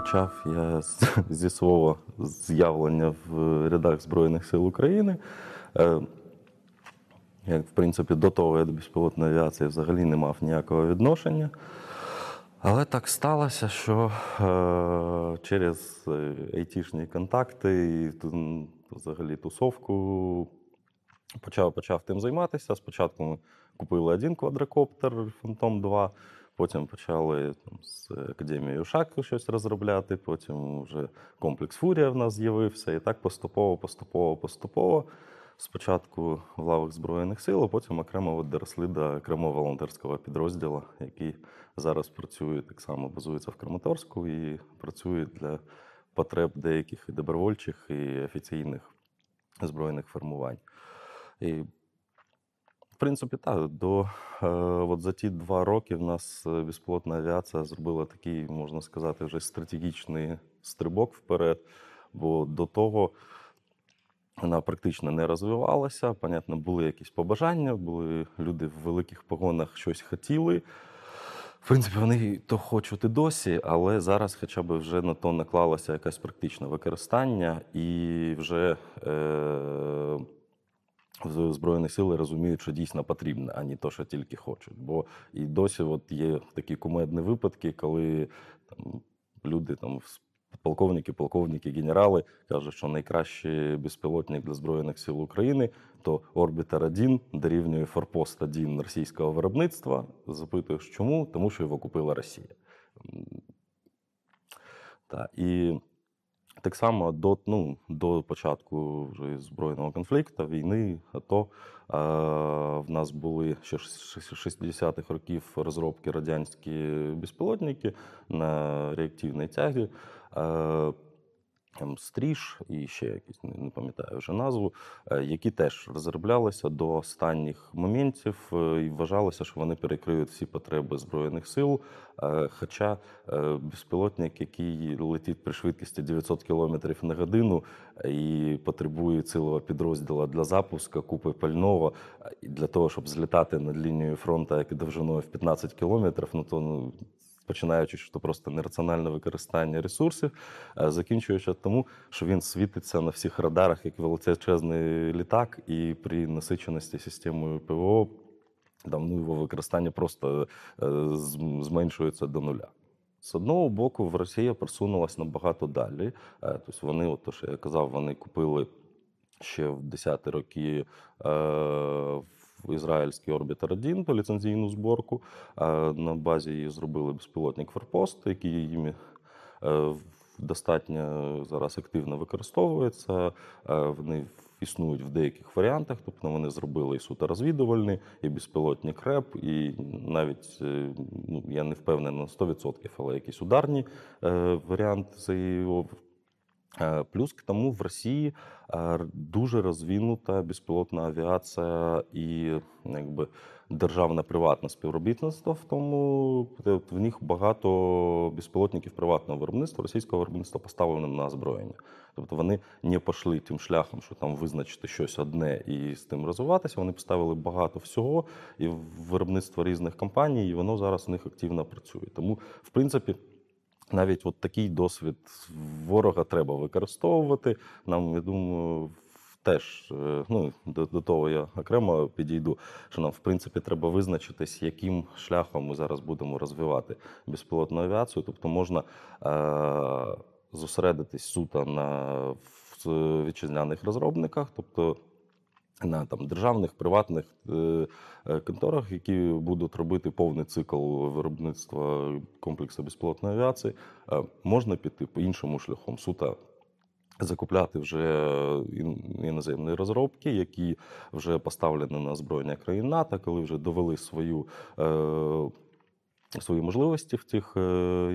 Почав я зі свого з'явлення в рядах Збройних сил України. Е, Як, в принципі, до того я до безпілотної авіації взагалі не мав ніякого відношення. Але так сталося, що е, через е, айтішні контакти і взагалі тусовку почав, почав тим займатися. Спочатку ми купили один квадрокоптер Phantom 2, потім почали там, з академією ШАК щось розробляти, потім вже комплекс Фурія в нас з'явився. І так поступово, поступово, поступово. Спочатку в лавах Збройних сил, а потім окремо доросли до окремого волонтерського підрозділу, який зараз працює так само, базується в Краматорську і працює для потреб деяких і добровольчих і офіційних збройних формувань. І, принципі, так, до, е, от за ті два роки в нас е, безпілотна авіація зробила такий, можна сказати, вже стратегічний стрибок вперед, бо до того вона практично не розвивалася. Понятно, були якісь побажання, були люди в великих погонах щось хотіли. В принципі, вони то хочуть і досі, але зараз хоча б вже на то наклалося якесь практичне використання, і вже е, Збройні сили розуміють, що дійсно потрібно, а не то, що тільки хочуть. Бо і досі от є такі кумедні випадки, коли там, люди там. Полковники, полковники, генерали кажуть, що найкращий безпілотник для Збройних сил України то Орбітер 1 дорівнює Форпост 1 російського виробництва. Запитуєш, чому? Тому що його купила Росія. М, Та, і так само до, ну, до початку вже збройного конфлікту, війни, АТО, е, в нас були ще з 60-х років розробки радянські безпілотники на реактивній тягі. Стріж і ще якісь, не, пам'ятаю вже назву, е, які теж розроблялися до останніх моментів е, і вважалося, що вони перекриють всі потреби Збройних сил. Е, Хоча безпілотник, який летить при швидкості 900 км на годину і потребує цілого підрозділу для запуску, купи пального, для того, щоб злітати над лінією фронту, як довжиною в 15 кілометрів, ну то ну, починаючи, що просто нераціональне використання ресурсів, е, закінчуючи тому, що він світиться на всіх радарах як величезний літак, і при насиченості системою ПВО там, ну, його використання просто е, зменшується до нуля. З одного боку, в Росія просунулася набагато далі. Е, Тобто вони, от то, що я казав, вони купили ще в 10-ті роки ізраїльський Орбітер 1 по ліцензійну зборку. На базі її зробили безпілотник Форпост, який їм е, достатньо зараз активно використовується. Е, Вони існують в деяких варіантах, тобто вони зробили і суто і безпілотні КРЕП, і навіть е, ну, я не впевнений на 100%, але якісь ударні варіанти Е, Плюс к тому в Росії е, дуже розвинута безпілотна авіація і якби державне приватне співробітництво. В тому е, в них багато безпілотників приватного виробництва, російського виробництва поставлено на озброєння. Тобто вони не пішли тим шляхом, що там визначити щось одне і з тим розвиватися. Вони поставили багато всього і виробництво різних компаній, і воно зараз у них активно працює. Тому, в принципі. Навіть от такий досвід ворога треба використовувати. Нам, я думаю, теж е, ну, до, до того я окремо підійду, що нам, в принципі, треба визначитись, яким шляхом ми зараз будемо розвивати безпілотну авіацію. Тобто можна е, зосередитись суто на вітчизняних розробниках, тобто на там державних приватних е, е, конторах, які будуть робити повний цикл виробництва комплексу безпілотної авіації, е, можна піти по іншому шляхом суто. Закупляти вже іноземні розробки, які вже поставлені на озброєння країн НАТО, коли вже довели свою, е, свої можливості в тих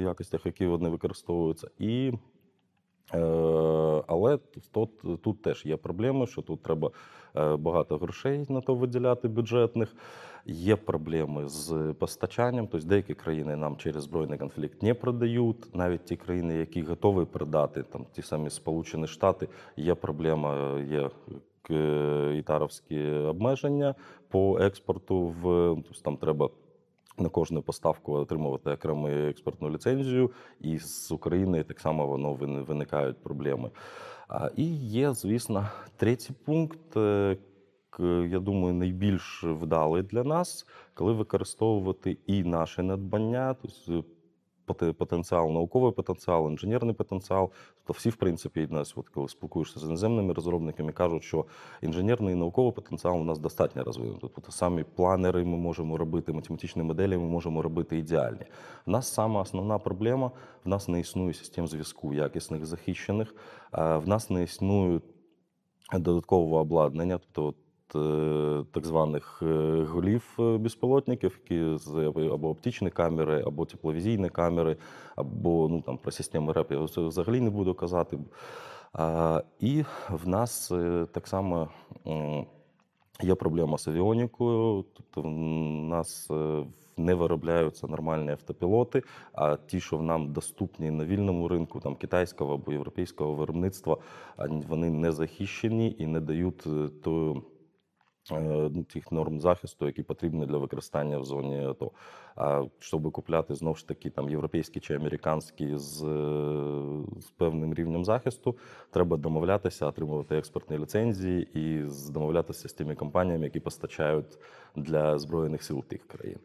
якостях, які вони використовуються, і Але тут, тут теж є проблеми, що тут треба е, багато грошей на то виділяти бюджетних. Є проблеми з постачанням. Тобто деякі країни нам через збройний конфлікт не продають. Навіть ті країни, які готові продати, там ті самі Сполучені Штати, є проблема, є ітаровські обмеження по експорту в тобто там треба на кожну поставку отримувати окрему експортну ліцензію, і з України так само воно вини- виникають проблеми. І є, звісно, третій пункт. е, Я думаю, найбільш вдалий для нас, коли використовувати і наші надбання, тобто потенціал, науковий потенціал, інженерний потенціал. Тобто всі, в принципі, нас, от коли спілкуєшся з іноземними розробниками, кажуть, що інженерний і науковий потенціал у нас достатньо розвинутий. Тобто самі планери ми можемо робити, математичні моделі ми можемо робити ідеальні. У нас сама основна проблема: в нас не існує систем зв'язку якісних, захищених, в нас не існує додаткового обладнання, тобто е, так званих е, голів е, безпілотників, які з або оптичні камери, або тепловізійні камери, або ну там про системи РЕП я вз- взагалі не буду казати. І в нас е, так само. Є проблема з авіонікою, тобто в нас е, не виробляються нормальні автопілоти, а ті, що нам доступні на вільному ринку, там китайського або європейського виробництва, вони не захищені і не дають е, ту, е, тих норм захисту, які потрібні для використання в зоні АТО. А щоб купляти знову ж таки там європейські чи американські з, е, з певним рівнем захисту, треба домовлятися, отримувати експортні ліцензії і домовлятися з тими компаніями, які постачають для збройних сил тих країн.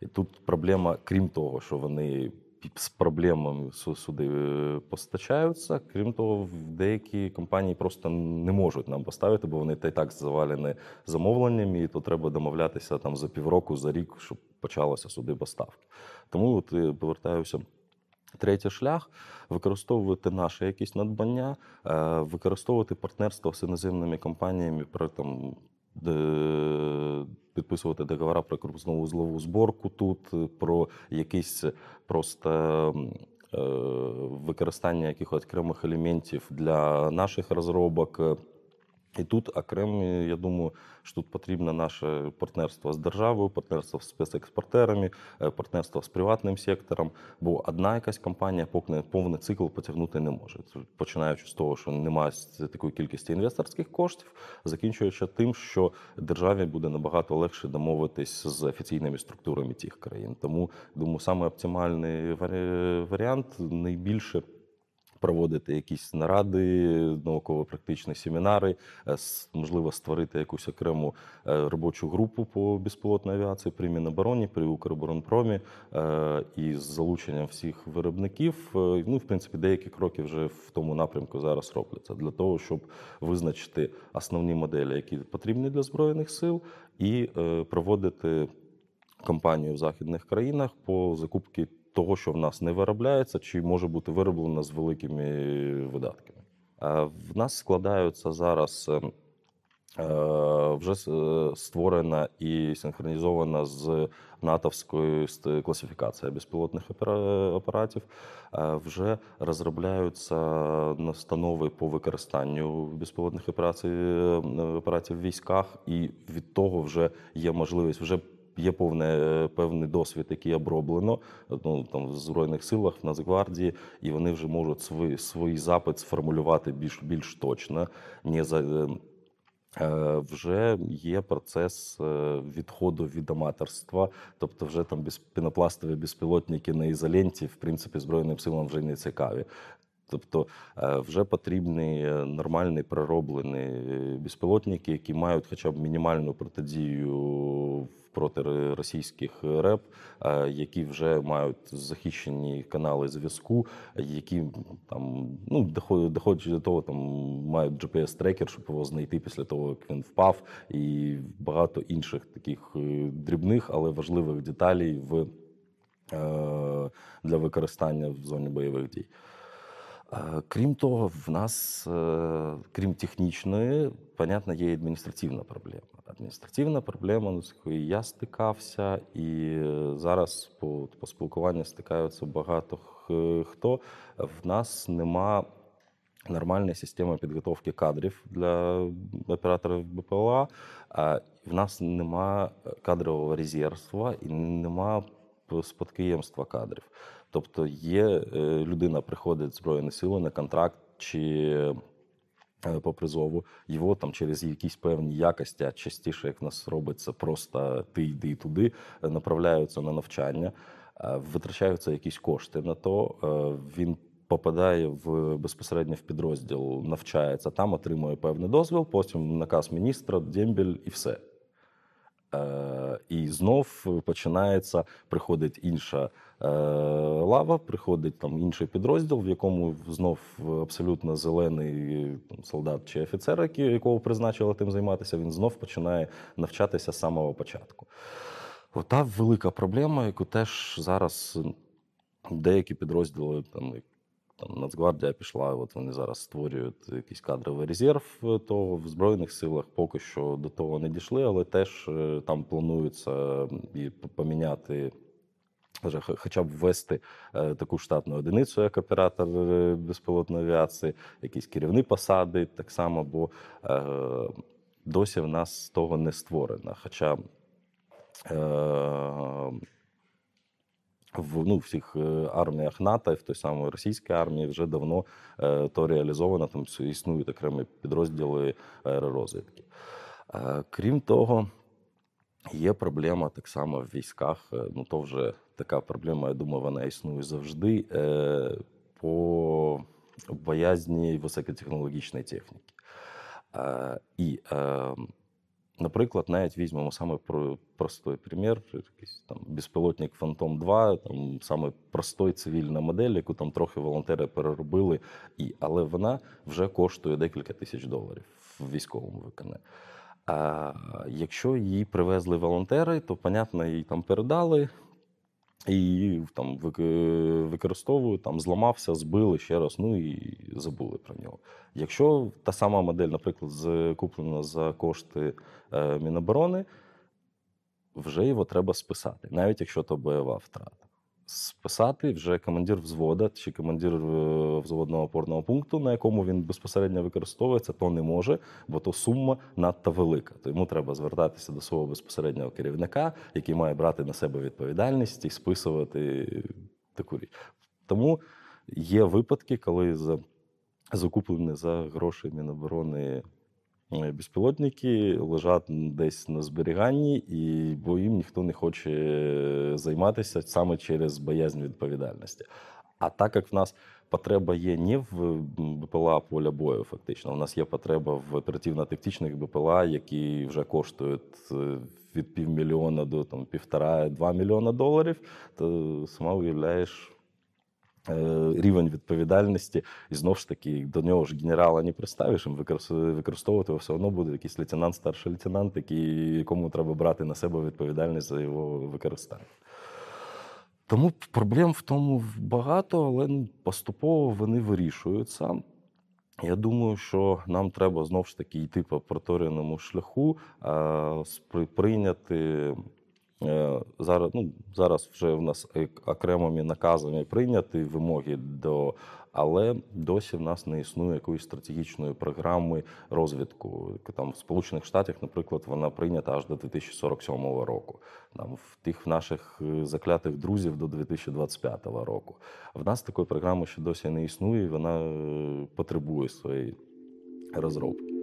І тут проблема, крім того, що вони з проблемами сюди е, постачаються. Крім того, деякі компанії просто не можуть нам поставити, бо вони та й так завалені замовленнями, і то треба домовлятися там за півроку, за рік, щоб почалося сюди поставки. Тому от е, повертаюся. Третій шлях використовувати наші якісь надбання, е, використовувати партнерство з іноземними компаніями про там. Де- Підписувати договори про крупну узлову зборку тут, е, про якісь просто е, використання якихось окремих елементів для наших розробок. І тут окремі, я думаю, що тут потрібно наше партнерство з державою, партнерство з спецекспортерами, е, партнерство з приватним сектором. Бо одна якась компанія повний, повний цикл потягнути не може. Починаючи з того, що немає такої кількості інвесторських коштів, закінчуючи тим, що державі буде набагато легше домовитись з офіційними структурами тих країн. Тому думаю, саме оптимальний варі- варіант найбільше проводити якісь наради, науково-практичні семінари, е, можливо, створити якусь окрему е, робочу групу по безпілотній авіації при Мінобороні, при Укроборонпромі е, і з залученням всіх виробників. Ну, в принципі, деякі кроки вже в тому напрямку зараз робляться для того, щоб визначити основні моделі, які потрібні для збройних сил, і проводити кампанію в західних країнах по закупці того, що в нас не виробляється, чи може бути вироблено з великими видатками. Е, В нас складаються зараз. е, е, Вже створена і синхронізована з натовською класифікацією безпілотних апаратів. Вже розробляються настанови по використанню безпілотних апаратів в військах, і від того вже є можливість вже Є повне, певний досвід, який оброблено ну, там, в Збройних силах, в Нацгвардії, і вони вже можуть свій, свій запит сформулювати більш, більш точно. Не за, е, е, вже є процес е, відходу від аматорства, тобто вже там пінопластові безпілотники на ізоленті, в принципі, Збройним силам вже не цікаві. Тобто е, вже потрібні е, нормальні пророблені е, безпілотники, які мають хоча б мінімальну протидію проти російських РЕП, е, які вже мають захищені канали зв'язку, які там ну доходять, до того, там мають GPS-трекер, щоб його знайти після того, як він впав, і багато інших таких е, дрібних, але важливих деталей в е, для використання в зоні бойових дій. Крім того, в нас, крім технічної, понятно, є адміністративна проблема. Адміністративна проблема, ну, з якою я стикався, і е, зараз по, по спілкуванню стикаються багато хто. В нас нема нормальної системи підготовки кадрів для операторів БПЛА. В нас нема кадрового резервства і нема спадкоємства кадрів. Тобто є е, людина приходить в Збройні сили на контракт чи по призову. Його там через якісь певні якості, а частіше, як в нас робиться, просто ти йди туди, е, направляються на навчання, е, витрачаються якісь кошти на то. е, Він попадає в безпосередньо в підрозділ, навчається там, отримує певний дозвіл, потім наказ міністра, дембіль і все. І знов починається, приходить інша е, лава, приходить там інший підрозділ, в якому знов абсолютно зелений солдат чи офіцер, якого призначили тим займатися, він знов починає навчатися з самого початку. Ота велика проблема, яку теж зараз деякі підрозділи, там, там Нацгвардія пішла, от вони зараз створюють якийсь кадровий резерв, е, то в Збройних силах поки що до того не дійшли, але теж е, там планується і поміняти. Хоча б ввести е, таку штатну одиницю, як оператор безпілотної авіації, якісь керівні посади, так само, бо досі в нас того не створено. Хоча в ну, всіх е, арміях НАТО в той самій російській армії вже давно е, то реалізовано. Там існують окремі підрозділи аеророзвідки. Е, крім того, є проблема так само в військах. е, Ну то вже така проблема, я думаю, вона існує завжди. Е, по боязні високотехнологічної техніки. Е, і е, Наприклад, навіть візьмемо саме про простий примір, якийсь там безпілотник Фантом 2, там саме простої цивільна модель, яку там трохи волонтери переробили, і, але вона вже коштує декілька тисяч доларів в військовому виконанні. А якщо її привезли волонтери, то, понятно, її там передали. І там використовую, використовують, там зламався, збили ще раз, ну і забули про нього. Якщо та сама модель, наприклад, куплена за кошти е, Міноборони, вже його треба списати, навіть якщо то бойова втрата. Списати вже командир взвода чи командир е, взводного опорного пункту, на якому він безпосередньо використовується, то не може, бо то сума надто велика. То йому треба звертатися до свого безпосереднього керівника, який має брати на себе відповідальність і списувати таку річ. Тому є випадки, коли за закуплені за гроші Міноборони безпілотники лежать десь на зберіганні, і бо їм ніхто не хоче займатися саме через боязнь відповідальності. А так як в нас потреба є не в БПЛА поля бою, фактично, у нас є потреба в оперативно-тактичних БПЛА, які вже коштують е, від півмільйона до там, півтора-два мільйона доларів, то сама уявляєш е, рівень відповідальності, і знову ж таки до нього ж генерала не приставиш, їм використовувати все одно буде якийсь лейтенант, старший лейтенант, який, якому треба брати на себе відповідальність за його використання. Тому проблем в тому багато, але ну, поступово вони вирішуються. Я думаю, що нам треба знову ж таки йти по протореному шляху, а, спри- прийняти е, зараз. Ну, зараз вже в нас окремими наказами прийняті вимоги до, але досі в нас не існує якоїсь стратегічної програми розвитку. Там в Сполучених Штатах, наприклад, вона прийнята аж до 2047 року. Там в тих наших е, заклятих друзів до 2025 року. В нас такої програми ще досі не існує, вона е, потребує своєї розробки.